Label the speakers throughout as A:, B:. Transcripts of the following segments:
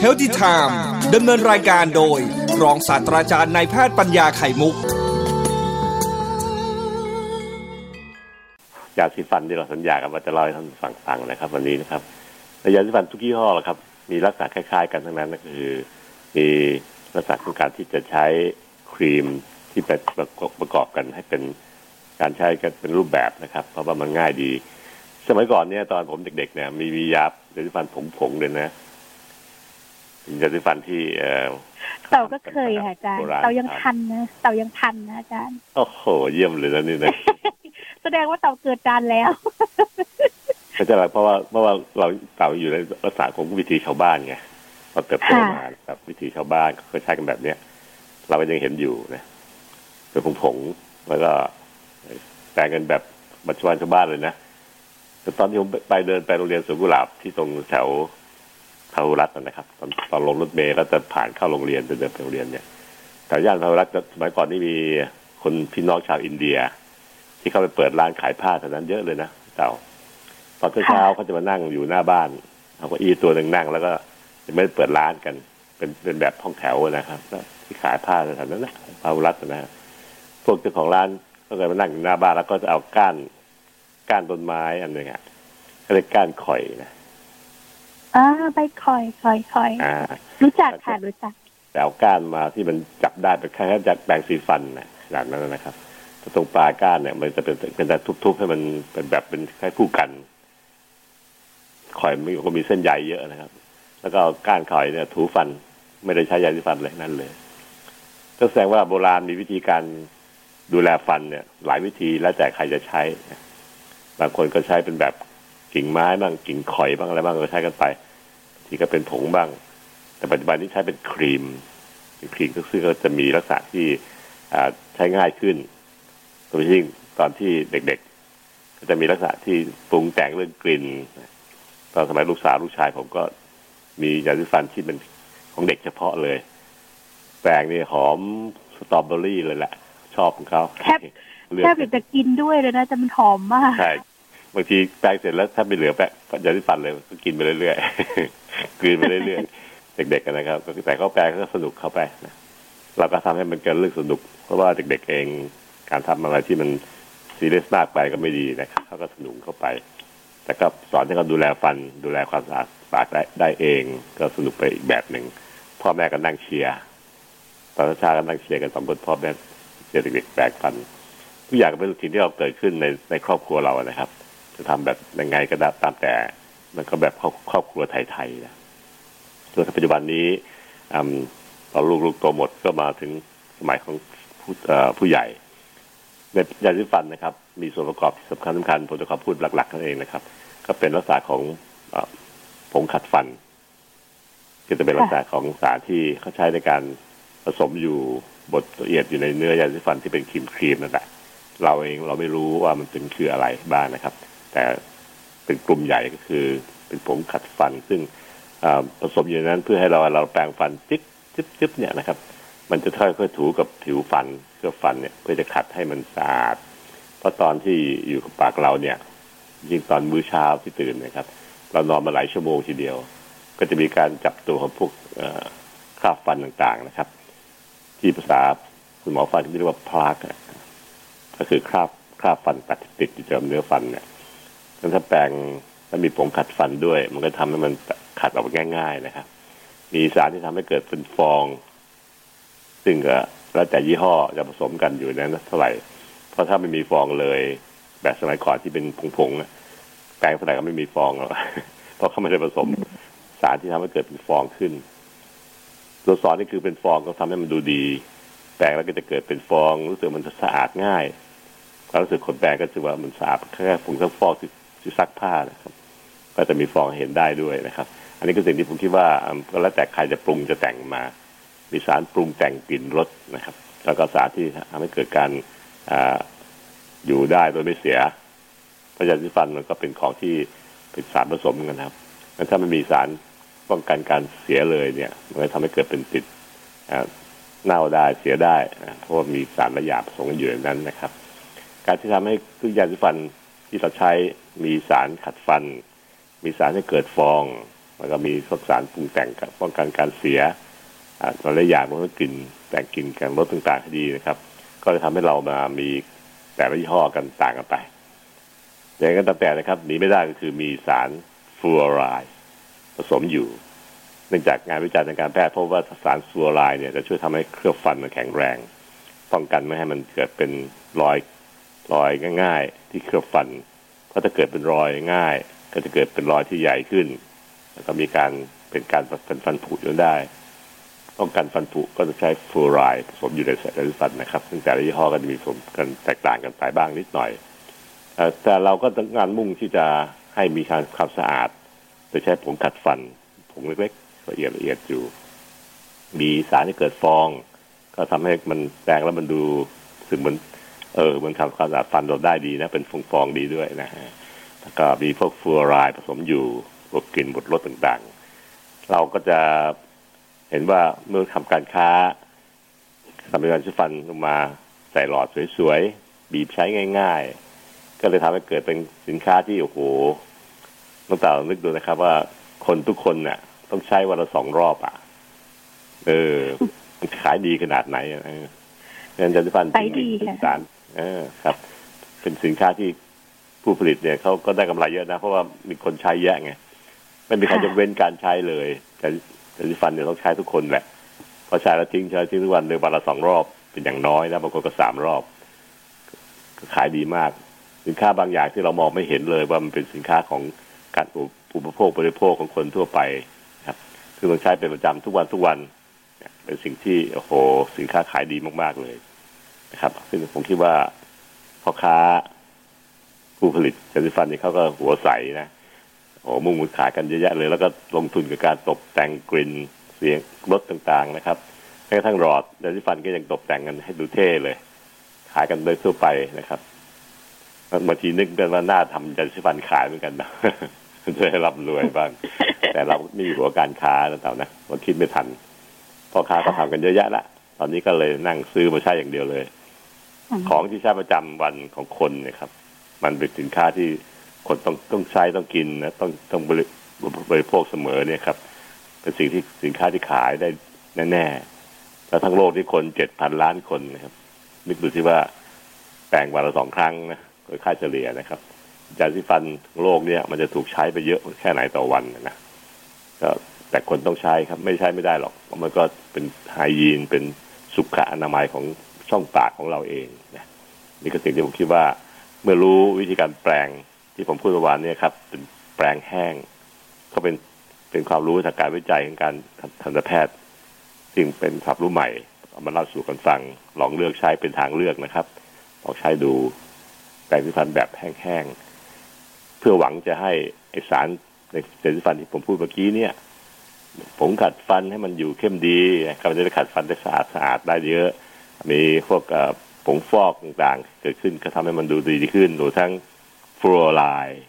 A: เฮลติไทม์ดำเนินรายการโดย รองศาสตราจารย์นายแพทย์ปัญญาไข่มุก
B: ยาสีฟันที่เราสัญญากันว่าจะเล่าให้ท่านฟังฟังนะครับ วันนี้นะครับยาสีฟันทุกยี่ห้อแหละครับ มีลักษณะคล้ายๆ กันทั้งนั้นก็คือมีลักษณะของการที่จะใช้ครีมที่เป็นประกอบกันให้เป็นการใช้กันเป็นรูปแบบนะครับ เพราะว่ามันง่ายดี สมัยก่อนเนี่ยตอนผมเด็กๆเนี่ยมีมียาสีฟันผงๆเลยนะเป็นยาสีฟันที่เออ
C: เต่าก็เคยค่ะอาจารย์
B: โบราณ
C: เต่ายังทันนะเต่ายังทันนะอาจารย์
B: โอ้โหเยี่ยมเลยนะนี่นะ
C: แสดงว่าเต่าเกิดจานแล้ว
B: ไม่ใช่หรอกเพราะว่าเพราะว่าเราเต่าอยู่ในลักษณะของวิถีชาวบ้านไงเราเติบโต
C: ค่ะ
B: มาแบบวิถีชาวบ้านก็ใช้กันแบบเนี้ยเราก็ยังเห็นอยู่นะเป็นผงๆแล้วก็แปลงกันแบบบัจจุบันชาวบ้านเลยนะ แต่ตอนที่ผมไปเดินไปโรงเรียนสวนกุหลาบที่ตรงแถวพาหุรัตน์นะครับ ตอนตอนลงรถเมล์แล้วจะผ่านเข้าโรงเรียนจะเดินไปโรงเรียนเนี่ยแถวย่านพาหุรัตน์สมัยก่อนนี่มีคนพี่น้องชาวอินเดีย ที่เข้าไปเปิดร้านขายผ้าแถวนั้นเยอะเลยนะเต่าตอนเช้าเขาจะมานั่งอยู่หน้าบ้านเอาก็อีตัวหนึ่งนั่งแล้วก็จะไม่ได้เปิดร้านกัน เป็นเป็นแบบห้องแถวนะครับที่ขายผ้าแถวนั้นนะพาหุรัตน์นะฮะพวกเจ้าของร้านก็จะมานั่งอยู่หน้าบ้านแล้วก็จะเอาก้าน ก้านต้นไม้อันหนึ่งอะเขาเรียกก้านข่อยนะ
C: อ่าใบคอยคอยคอย
B: อ่า
C: รู้จักค่ะรู้จัก
B: แต่เอาก้านมาที่มันจับได้เป็นคล้ายๆจากแปรงสีฟันนะขนาดนั้นนะครับแต่ตรงปลายก้านเนี่ย มันจะเป็นเป็นแต่ทุบๆให้มันเป็นแบบเป็นคล้ายผู้กันข่อยมันก็มีเส้นใยเยอะนะครับ แล้วก็เอาก้านข่อยเนี่ย ถูฟันไม่ได้ใช้ยาสีฟันเลยนั่นเลยก็แสดงว่าโบราณมีวิธีการดูแลฟันเนี่ย หลายวิธีแล้วแต่ใครจะใช้ บางคนก็ใช้เป็นแบบกิ่งไม้บ้างกิ่งข่อยบ้างอะไรบ้างก็ใช้กันไป ที่ก็เป็นผงบ้าง แต่ปัจจุบันนี้ใช้เป็นครีมเป็นครีมก็ซึ่งก็จะมีลักษณะที่ใช้ง่ายขึ้นโดยเฉพาะตอนที่เด็กๆ ก็จะมีลักษณะที่ปรุงแต่งเรื่องกลิ่น ตอนสมัยลูกสาวลูกชายผมก็มียาสีฟันที่เป็นของเด็กเฉพาะเลย แปรงนี่หอมสตรอเบอรี่เลยแหละ ชอบของเขา
C: แทบ
B: เลือก
C: แทบอยากจะกินด้วยเลยนะจะมันหอมมาก
B: ใช่บางทีแปรงเสร็จแล้วถ้าไม่เหลือแปรงยาสีฟันเลยก็กินไปเรื่อยๆกลืนไปเรื่อยๆเด็กๆกันนะครับแต่เขาแปลก็สนุกเข้าไปนะเราก็ทำให้มันเกิดเรื่องสนุก เพราะว่าเด็ก ๆเองการทำอะไรที่มันซีเรียสมากไปก็ไม่ดีนะครับเขาก็สนุกเข้าไป แต่ก็สอนให้เขาดูแลฟันดูแลความสะอาดปากได้ได้เองก็สนุกไปอีกแบบหนึ่งพ่อแม่ก็นั่งเชียร์ตอนเช้าก็นั่งเชียร์กันสองคนพ่อแม่เชียร์เด็กๆแปลกฟัน ทุกอย่างก็เป็นสิ่งที่เราเกิดขึ้นในในครอบครัวเรานะครับ จะทำแบบยังไงก็ได้ตามแต่ มันก็แบบครอบครอบครัวไทยๆนะส่วนปัจจุบันนี้ตอนลูกๆโตหมดก็มาถึงสมัยของผู้ผู้ใหญ่ในยาสีฟันนะครับ มีส่วนประกอบที่สำคัญสำคัญผมจะขอพูดหลักๆนั่นเองนะครับ ก็เป็นลักษณะของอผงขัดฟัน ก็จะเป็นลักษณะของสารที่เขาใช้ในการผสมอยู่บดละเอียดอยู่ในเนื้อยาสีฟันที่เป็นครีมครีมนั่นแหละ เราเองเราไม่รู้ว่ามันเป็นคืออะไรบ้างนะครับ แต่เป็นกลุ่มใหญ่ก็คือเป็นผงขัดฟัน ซึ่งผสมอยู่ในนั้นเพื่อให้เราเราแปรงฟันจิ๊บจิ๊บจิ๊บเนี่ยนะครับ มันจะค่อยๆถูกับผิวฟันเคลือบฟันเนี่ยเพื่อจะขัดให้มันสะอาดเพราะตอนที่อยู่กับปากเราเนี่ยยิ่งตอนมื้อเช้าที่ตื่นนะครับ เรานอนมาหลายชั่วโมงทีเดียว ก็จะมีการจับตัวของพวกคราบฟันต่างๆนะครับ ที่ภาษาคุณหมอฟันเรียกว่าพลากอะ ก็คือคราบคราบฟันตัดติดอยู่ตามเนื้อฟันเนี่ยถ้าแปรงแล้วมีผงขัดฟันด้วย มันก็ทำให้มันขัดออกง่าย ๆ นะครับ มีสารที่ทำให้เกิดเป็นฟอง ซึ่งก็แล้วแต่ยี่ห้อจะผสมกันอยู่ในนั้นเท่าไหร่ เพราะถ้าไม่มีฟองเลย แบบสมัยก่อนที่เป็นผงๆแปรงเท่าไหร่ก็ไม่มีฟองหรอกเพราะเขาไม่ได้ผสมสารที่ทำให้เกิดเป็นฟองขึ้นตัวสอนนี่คือเป็นฟองก็ทำให้มันดูดี ปรงแล้วก็จะเกิดเป็นฟองรู้สึกมันจะสะอาดง่ายความรู้สึกคนแปรงก็รู้สึกว่ามันสะอาดแค่ผงซักฟอกที่ที่ซักผ้านะครับ ก็จะมีฟองเห็นได้ด้วยนะครับ อันนี้คือสิ่งที่ผมคิดว่าก็แล้วแต่ใครจะปรุงจะแต่งมา มีสารปรุงแต่งกลิ่นรสนะครับ แล้วก็สารที่ทำให้เกิดการออยู่ได้โดยไม่เสียพระยาสีฟันมันก็เป็นของที่เป็นสารผสมกันครับงั้นถ้ามันมีสารป้องกันการเสียเลยเนี่ย มันก็ทำให้เกิดเป็นติด เน่าได้เสียได้นะเพราะว่ามีสารระยาผสมอยู่ในนั้นนะครับ การที่ทำให้ทุกยาสีฟันที่เราใช้มีสารขัดฟัน มีสารให้เกิดฟองแล้วก็มีพวกสารปรุงแต่งป้องกันการเสียอ่าหลายอย่างมันก็กลิ่นแต่งกลิ่นกันรสต่างๆให้ดีนะครับ ก็จะทำให้เรามามีแต่ละยี่ห้อกันต่างกันไปอย่างนั้นตั้งแต่นะครับหนีไม่ได้ก็คือมีสารฟลูออไรด์ผสมอยู่ นื่องจากงานวิจัยทางการแพทย์พบว่าสารฟลูออไรด์เนี่ยจะช่วยทำให้เคลือบฟันมันแข็งแรง ป้องกันไม่ให้มันเกิดเป็นรอยรอยง่าย ๆ ที่เคลือบฟันเพราะถ้าเกิดเป็นรอยง่าย ก็จะเกิดเป็นรอยที่ใหญ่ขึ้น แล้วก็มีการเป็นการเป็นฟันผุจนได้ป้องกันฟันผุก็จะใช้ฟลูออไรด์ผสมอยู่ในสารฟันนะครับซึ่งแต่ละยี่ห้อก็จะมีผสมกันแตกต่างกันไปบ้างนิดหน่อยแต่เราก็ต้องการมุ่งที่จะให้มีการความสะอาดโดยใช้ผงขัดฟันผงเล็ก ละเอียดละเอียดอยู่ มีสารที่เกิดฟอง ก็ทำให้มันแปรงแล้วมันดูสึกเหมือนเออมันทำความสะอาดฟันเราได้ดีนะ เป็นฟองฟองดีด้วยนะฮะแล้วก็มีพวกฟลูออไรด์ผสมอยู่พวกกลิ่นบดรสต่างๆ เราก็จะเห็นว่าเมื่อทำการค้าทำเป็นการใช้ฟันออกมาใส่หลอดสวยๆ บีบใช้ง่าย ๆ ก็เลยทำให้เกิดเป็นสินค้าที่โอ้โหต้องต่านึกดูนะครับว่าคนทุกคนเนี่ย ต้องใช้วันละสองรอบอะ เออ มันขายดีขนาดไหนอะเอองั้นยาสีฟัน
C: ขายดี
B: เป็น
C: ค่ะ
B: สารเออครับ เป็นสินค้าที่ผู้ผลิตเนี่ยเขาก็ได้กำไรเยอะนะ เพราะว่ามีคนใช้เยอะไงไม่มีใครจะเว้นการใช้เลย แต่ยาสีฟันเนี่ยต้องใช้ทุกคนแหละเพราะใช้แล้วทิ้งใช้ทิ้งทุกวันเลยวันละสองรอบเป็นอย่างน้อยนะบางคนก็สามรอบก็ขายดีมาก สินค้าบางอย่างที่เรามองไม่เห็นเลยว่ามันเป็นสินค้าของการอุปโภคบริโภคของคนทั่วไป คือต้องใช้เป็นประจำทุกวันทุกวัน เป็นสิ่งที่โอ้โหสินค้าขายดีมากๆเลยนะครับ ซึ่งผมคิดว่าพ่อค้าผู้ผลิตยาสีฟันนี่เขาก็หัวใสนะโอ้มุ่งมุ่งขายกันเยอะแยะเลย แล้วก็ลงทุนกับการตกแต่งกลิ่นเสียงรสต่างๆนะครับแม้กระทั่งหลอดยาสีฟันก็ยังตกแต่งกันให้ดูเท่เลย ขายกันโดยทั่วไปนะครับบางทีนึกกันว่าน่าทำยาสีฟันขายเหมือนกันนะ จะได้รับรวยบ้าง แต่เราไม่มีหัวการค้าแล้วเต่านะเราคิดไม่ทันพ่อค้าก็ทำกันเยอะแยะละตอนนี้ก็เลยนั่งซื้อมาใช้อย่างเดียวเลย ของที่ใช้ประจำวันของคนเนี่ยครับ มันเป็นสินค้าที่คนต้องต้องใช้ต้องกินนะต้องต้องบริบริโภคเสมอเนี่ยครับ เป็นสิ่งที่สินค้าที่ขายได้แน่ๆแล้วทั้งโลกที่คนเจ็ดพันล้านคนนะครับนึกดูที่ว่าแปลงวันละสองครั้งนะโดยค่าเฉลี่ยนะครับ ยาสีฟันของโลกเนี่ยมันจะถูกใช้ไปเยอะแค่ไหนต่อวันนะก็แต่คนต้องใช้ครับ ไม่ใช้ไม่ได้หรอกเพราะมันก็เป็นไฮยีนเป็นสุขอนามัยของช่องปากของเราเองนะนี่ก็สิ่งที่ผมคิดว่า เมื่อรู้วิธีการแปลงที่ผมพูดเมื่อวานเนี่ยครับเป็นแปลงแห้ง ก็เป็นเป็นความรู้ทางการวิจัยของการทันตแพทย์ซึ่งเป็นความรู้ใหม่เอามาเล่าสู่กันฟังลองเลือกใช้เป็นทางเลือกนะครับลองใช้ดูแปรงสีฟันแบบแห้งๆ เพื่อหวังจะให้ไอสารในเศษสีฟันที่ผมพูดเมื่อกี้เนี่ยผงขัดฟันให้มันอยู่เข้มดีก็จะได้ขัดฟันได้สะอาดสะอาดได้เยอะ มีพวกผงฟอกต่างๆ เกิดขึ้นก็ทำให้มันดูดีขึ้นรวมทั้งฟลูออไรด์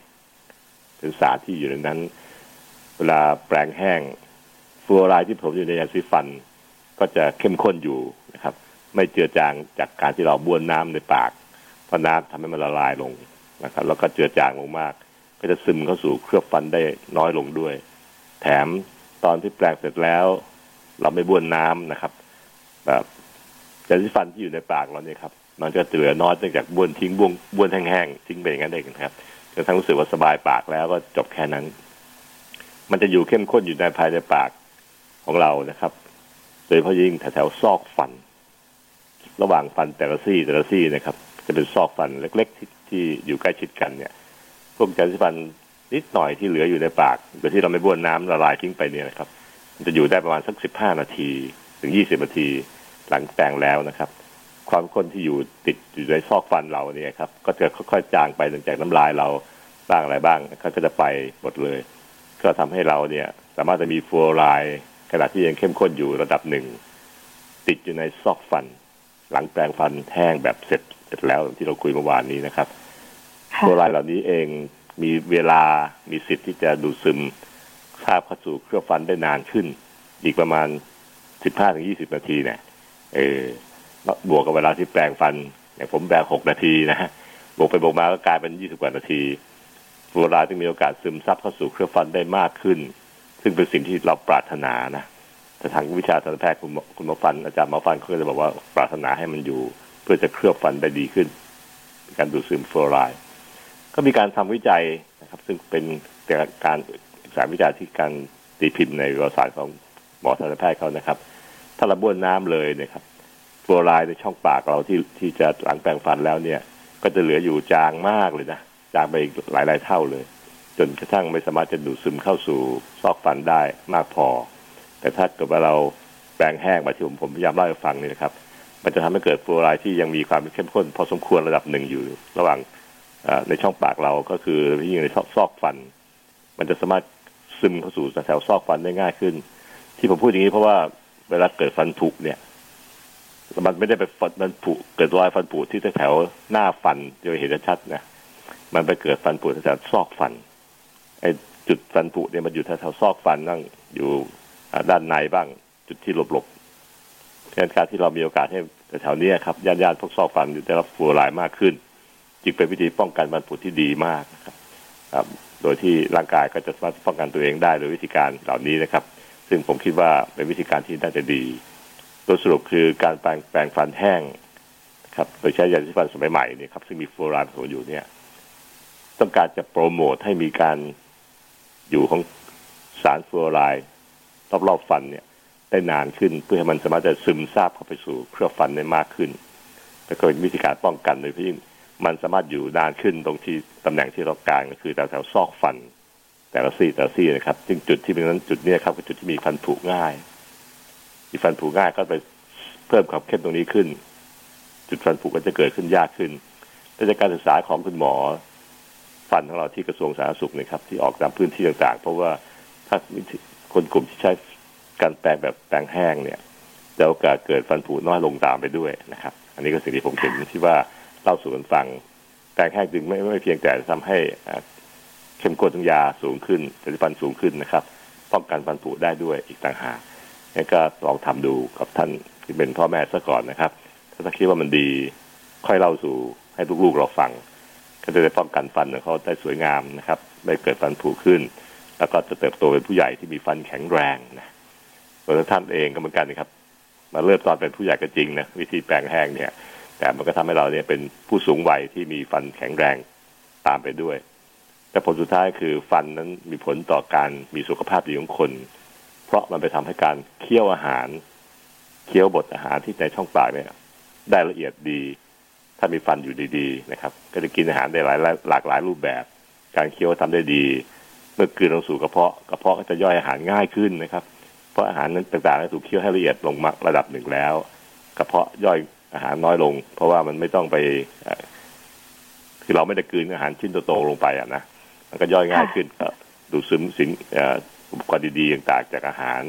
B: เป็นสารที่อยู่ในนั้น เวลาแปรงแห้งฟลูออไรด์ที่ผมอยู่ในยาสีฟัน ก็จะเข้มข้นอยู่นะครับ ไม่เจือจางจากการที่เราบ้วนน้ำในปากเพราะน้ำทำให้มันละลายลงนะครับ แล้วก็เจือจางลงมาก ก็จะซึมเข้าสู่เคลือบฟันได้น้อยลงด้วย แถมตอนที่แปรงเสร็จแล้ว เราไม่บ้วนน้ำนะครับ แบบยาสีฟันที่อยู่ในปากเราเนี่ยครับ มันจะเหลือน้อยเนื่องจากบ้วนทิ้งบ้วนบ้วนแห้งๆทิ้งไปอย่างนั้นเองนะครับจนทั้งรู้สึกว่าสบายปากแล้วก็จบแค่นั้น มันจะอยู่เข้มข้นอยู่ในภายในปากของเรานะครับ โดยเฉพาะยิ่งแถวๆซอกฟัน ระหว่างฟันแต่ละซี่แต่ละซี่นะครับ จะเป็นซอกฟันเล็ก ๆ ที่ที่อยู่ใกล้ชิดกันเนี่ย พวกยาสีฟันนิดหน่อยที่เหลืออยู่ในปากโดยที่เราไม่บ้วนน้ำละลายทิ้งไปเนี่ยนะครับ มันจะอยู่ได้ประมาณสักสิบห้านาที ถึงยี่สิบนาทีหลังแปรงแล้วนะครับ ความข้นที่อยู่ติดอยู่ในซอกฟันเราเนี่ยครับ ก็จะค่อยๆจางไปหลังจากน้ำลายเราบ้างอะไรบ้างก็จะไปหมดเลย ก็ทำให้เราเนี่ย สามารถจะมีฟลูออไรด์ขณะที่ยังเข้มข้นอยู่ระดับหนึ่งติดอยู่ในซอกฟัน หลังแปรงฟันแห้งแบบเสร็จเสร็จแล้วที่เราคุยเมื่อวานนี้นะครับ ฟลูออไรเหล่านี้เองมีเวลามีสิทธิ์ที่จะดูดซึมคราบเข้าสู่เครื่องฟันได้นานขึ้น อีกประมาณสิบห้าถึงยี่สิบนาทีเนี่ยเออบวกกับเวลาที่แปรงฟันอย่างผมแปรงหกนาทีนะฮะบวกไปบวกมาก็กลายเป็นยี่สิบกว่านาทีฟลูออไรด์จึงมีโอกาสซึมซับเข้าสู่เครือฟันได้มากขึ้น ซึ่งเป็นสิ่งที่เราปรารถนานะแต่ทางวิชาทันตแพทย์คุณคุณหมอฟันอาจารย์หมอฟันเขาก็จะบอกว่าปรารถนาให้มันอยู่ เพื่อจะเคลือบฟันได้ดีขึ้น การดูดซึมฟลูออไรด์ ก็มีการทำวิจัยนะครับ ซึ่งเป็นการศึกษาวิจัยที่การตีพิมพ์ในวารสารของหมอทันตแพทย์เขานะครับ ถ้าเราบ้วนน้ำเลยนะครับฟลูออไรด์ในช่องปากเราที่ที่จะหลังแปรงฟันแล้วเนี่ย ก็จะเหลืออยู่จางมากเลยนะจางไปอีกหลายหลายเท่าเลย จนกระทั่งไม่สามารถจะดูดซึมเข้าสู่ซอกฟันได้มากพอ แต่ถ้าเกิดว่าเราแปรงแห้งมาที่ผมผมพยายามเล่าให้ฟังนี่นะครับ มันจะทำให้เกิดฟลูอไรด์ที่ยังมีความเข้มข้นพอสมควรระดับหนึ่งอยู่ ระหว่าง ในช่องปากเราก็คือพี่อยิ่ในซอกฟัน มันจะสามารถซึมเข้าสู่แถวซอกฟันได้ง่ายขึ้น ที่ผมพูดอย่างนี้เพราะว่าเวลาเกิดฟันผุเนี่ยมันไม่ได้ไปฟันมันผุเกิดรอยฟันผุที่แถวหน้าฟันจะเห็นชัดนะมันไปเกิดฟันผุแถวซอกฟันไอ้จุดฟันผุเนี่ยมันอยู่แถวซอกฟันนั่งอยู่ด้านในบ้าง จุดที่หลบๆดังนั้นการที่เรามีโอกาสให้แถวนี้ครับย่านๆพวกซอกฟันได้รับฟูรด์มากขึ้น จึงเป็นวิธีป้องกันฟันผุดที่ดีมากครับ โดยที่ร่างกายก็จะสามารถป้องกันตัวเองได้โดยวิธีการเหล่านี้นะครับ ซึ่งผมคิดว่าเป็นวิธีการที่น่าจะดี โดยสรุปคือการแปรงแปรงฟันแห้งครับโดยใช้ยาสีฟันสมัยใหม่เนี่ยครับซึ่งมีฟลูออไรด์ผสมอยู่เนี่ย ต้องการจะโปรโมทให้มีการอยู่ของสารฟลูออไรด์รอบๆฟันเนี่ยได้นานขึ้นเพื่อให้มันสามารถจะซึมซาบเข้าไปสู่เครือฟันได้มากขึ้นแล้วก็เป็นวิธีการป้องกันโดยที่ มันสามารถอยู่นานขึ้นตรงที่ตำแหน่งที่เรากางก็คือแถวซอกฟัน แต่ละซี่แต่ละซี่นะครับ ซึ่งจุดที่เป็นนั้นจุดนี้ครับคือจุดที่มีฟันผุง่ายที่ฟันผุง่ายก็ไปเพิ่มความเข้มตรงนี้ขึ้น จุดฟันผุก็จะเกิดขึ้นยากขึ้นแต่จากการศึกษาของคุณหมอ ฟันของเราที่กระทรวงสาธารณสุขนะครับ ที่ออกตามพื้นที่ต่างๆ เพราะว่าถ้าคนกลุ่มที่ใช้การแปรงแบบแปรงแห้งเนี่ยจะโอกาสเกิดฟันผุน้อยลงตามไปด้วยนะครับ อันนี้ก็สิ่งที่ผมเห็นที่ว่า เล่าสู่กันฟังแปรงแห้งจึงไม่ไม่เพียงแต่ทำให้เข้มข้นทางยาสูงขึ้นผลิตภัณฑ์สูงขึ้นนะครับ ป้องกันฟันผุได้ด้วยอีกต่างหากนี่ก็ลองทำดูกับท่านที่เป็นพ่อแม่ซะก่อนนะครับ ถ้าคิดว่ามันดี ค่อยเล่าสู่ให้ลูกๆเราฟัง ก็จะได้ป้องกันฟันของเขาได้สวยงามนะครับ ไม่เกิดฟันผุขึ้น แล้วก็จะเติบโตเป็นผู้ใหญ่ที่มีฟันแข็งแรงนะส่วนท่านเองก็เหมือนกันนะครับ มาเริ่มตอนเป็นผู้ใหญ่ก็จริงนะวิธีแปลงแห้งเนี่ย แต่มันก็ทำให้เราเนี่ยเป็นผู้สูงวัยที่มีฟันแข็งแรงตามไปด้วย แต่ผลสุดท้ายคือฟันนั้นมีผลต่อการมีสุขภาพดีของคน เพราะมันไปทำให้การเคี้ยวอาหาร เคี้ยวบดอาหารที่ในช่องปากเนี่ยได้ละเอียดดี ถ้ามีฟันอยู่ดีๆนะครับ ก็จะกินอาหารได้หลายหลากหลายรูปแบบ การเคี้ยวทำได้ดี เมื่อคืนลงสู่กระเพาะกระเพาะก็จะย่อยอาหารง่ายขึ้นนะครับ เพราะอาหารนั้นต่างๆถูกเคี้ยวให้ละเอียดลงมาระดับหนึ่งแล้ว กระเพาะย่อย อาหารน้อยลง เพราะว่ามันไม่ต้องไปคือเราไม่ได้กลืนอาหารชิ้นโตๆลงไปอะนะมันก็ย่อยง่ายขึ้นดูดซึมสินอุปกรณ์ดีๆต่างๆจากอาหาร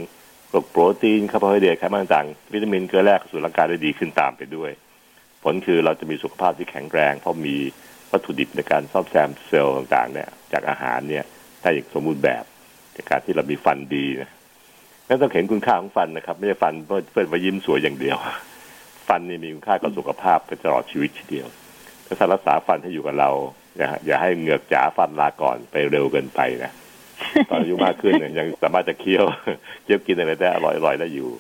B: พวกโปรตีนคาร์โบไฮเดรตไขมันต่างๆวิตามินเกลือแร่สู่ร่างกายได้ดีขึ้นตามไปด้วย ผลคือเราจะมีสุขภาพที่แข็งแรง เพราะมีวัตถุดิบในการซ่อมแซมเซลล์ต่างๆ เนี่ย จากอาหารเนี่ยได้อย่างสมบูรณ์แบบจากการที่เรามีฟันดีนะนั่นต้องเห็นคุณค่าของฟันนะครับ ไม่ใช่ฟันเพื่อเพื่อมายิ้มสวยอย่างเดียว ฟันนี่มีคุณค่ากับสุขภาพไปตลอดชีวิตทีเดียวถ้ารักษาฟันให้อยู่กับเราอย่าอย่าให้เหงือกจ๋าฟันลาก่อนไปเร็วเกินไปนะตอนอายุมากขึ้นเนี่ยยังสามารถจะเคี้ยวเคี้ยวกินอะไรได้อร่อยๆได้อยู่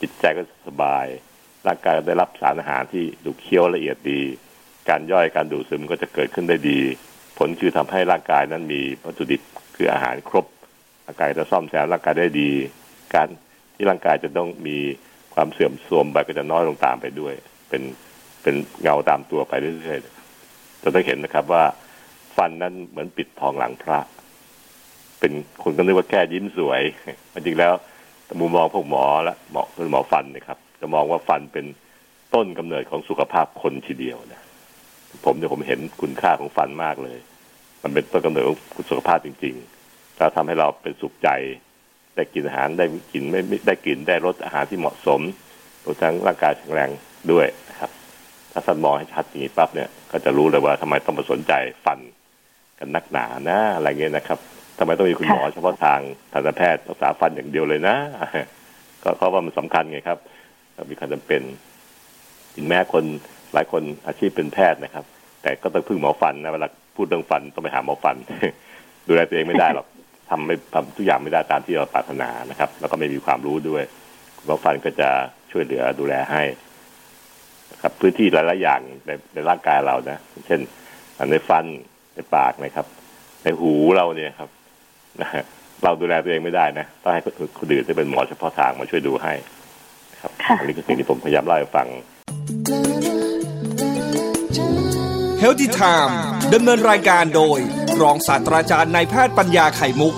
B: จิตใจก็สบายร่างกายได้รับสารอาหารที่ดูเคี้ยวละเอียดดี การย่อยการดูดซึมก็จะเกิดขึ้นได้ดี ผลคือทำให้ร่างกายนั้นมีวัตถุดิบคืออาหารครบร่างกายจะซ่อมแซมร่างกายได้ดี การที่ร่างกายจะต้องมี ความเสื่อมโทรมไปก็จะน้อยลงตามไปด้วย เป็นเป็นเงาตามตัวไปเรื่อยๆจะต้องเห็นนะครับว่าฟันนั้นเหมือนปิดทองหลังพระ เป็นคนก็นึกว่าแค่ยิ้มสวยจริงแล้วมุมมองพวกหมอและหมอคือหมอฟันนะครับ จะมองว่าฟันเป็นต้นกำเนิดของสุขภาพคนทีเดียวนะผมเนี่ยผมเห็นคุณค่าของฟันมากเลย มันเป็นต้นกำเนิดของสุขภาพจริงๆแล้วทำให้เราเป็นสุขใจ ได้กินอาหารได้กินไม่ได้กินได้รสอาหารที่เหมาะสมรวมทั้งร่างกายแข็งแรงด้วยนะครับ ถ้าท่านมองให้ชัดอย่างนี้ปั๊บเนี่ย ก็จะรู้เลยว่าทำไมต้องมาสนใจฟันกันนักหนานะอะไรเงี้ยนะครับทำไมต้องมีคุณหมอเฉพาะทางทันตแพทย์รักษาฟันอย่างเดียวเลยนะก็เพราะว่ามันสำคัญไงครับมีความจำเป็นถึงแม้คนหลายคนอาชีพเป็นแพทย์นะครับ แต่ก็ต้องพึ่งหมอฟันนะเวลาพูดเรื่องฟันต้องไปหาหมอฟัน ดูแลตัวเองไม่ได้หรอก ทำไม่ทำทุกอย่างไม่ได้ตามที่เราปรารถนานะครับ แล้วก็ไม่มีความรู้ด้วยหมอฟันก็จะช่วยเหลือดูแลให้นะครับพื้นที่หลายๆอย่างในในร่างกายเรานะ เช่นในฟันในปากนะครับ ในหูเราเนี่ยครับนะฮะเราดูแลตัวเองไม่ได้นะต้องให้คนอื่นที่เป็นหมอเฉพาะทางมาช่วยดูให้ ครับ
C: ค่ะ
B: อันนี้คือสิ่งที่ผมพยายามเล่าให้ฟัง
A: เฮลติไทม์ ดำเนินรายการโดย รองศาสตราจารย์นายแพทย์ปัญญาไข่มุก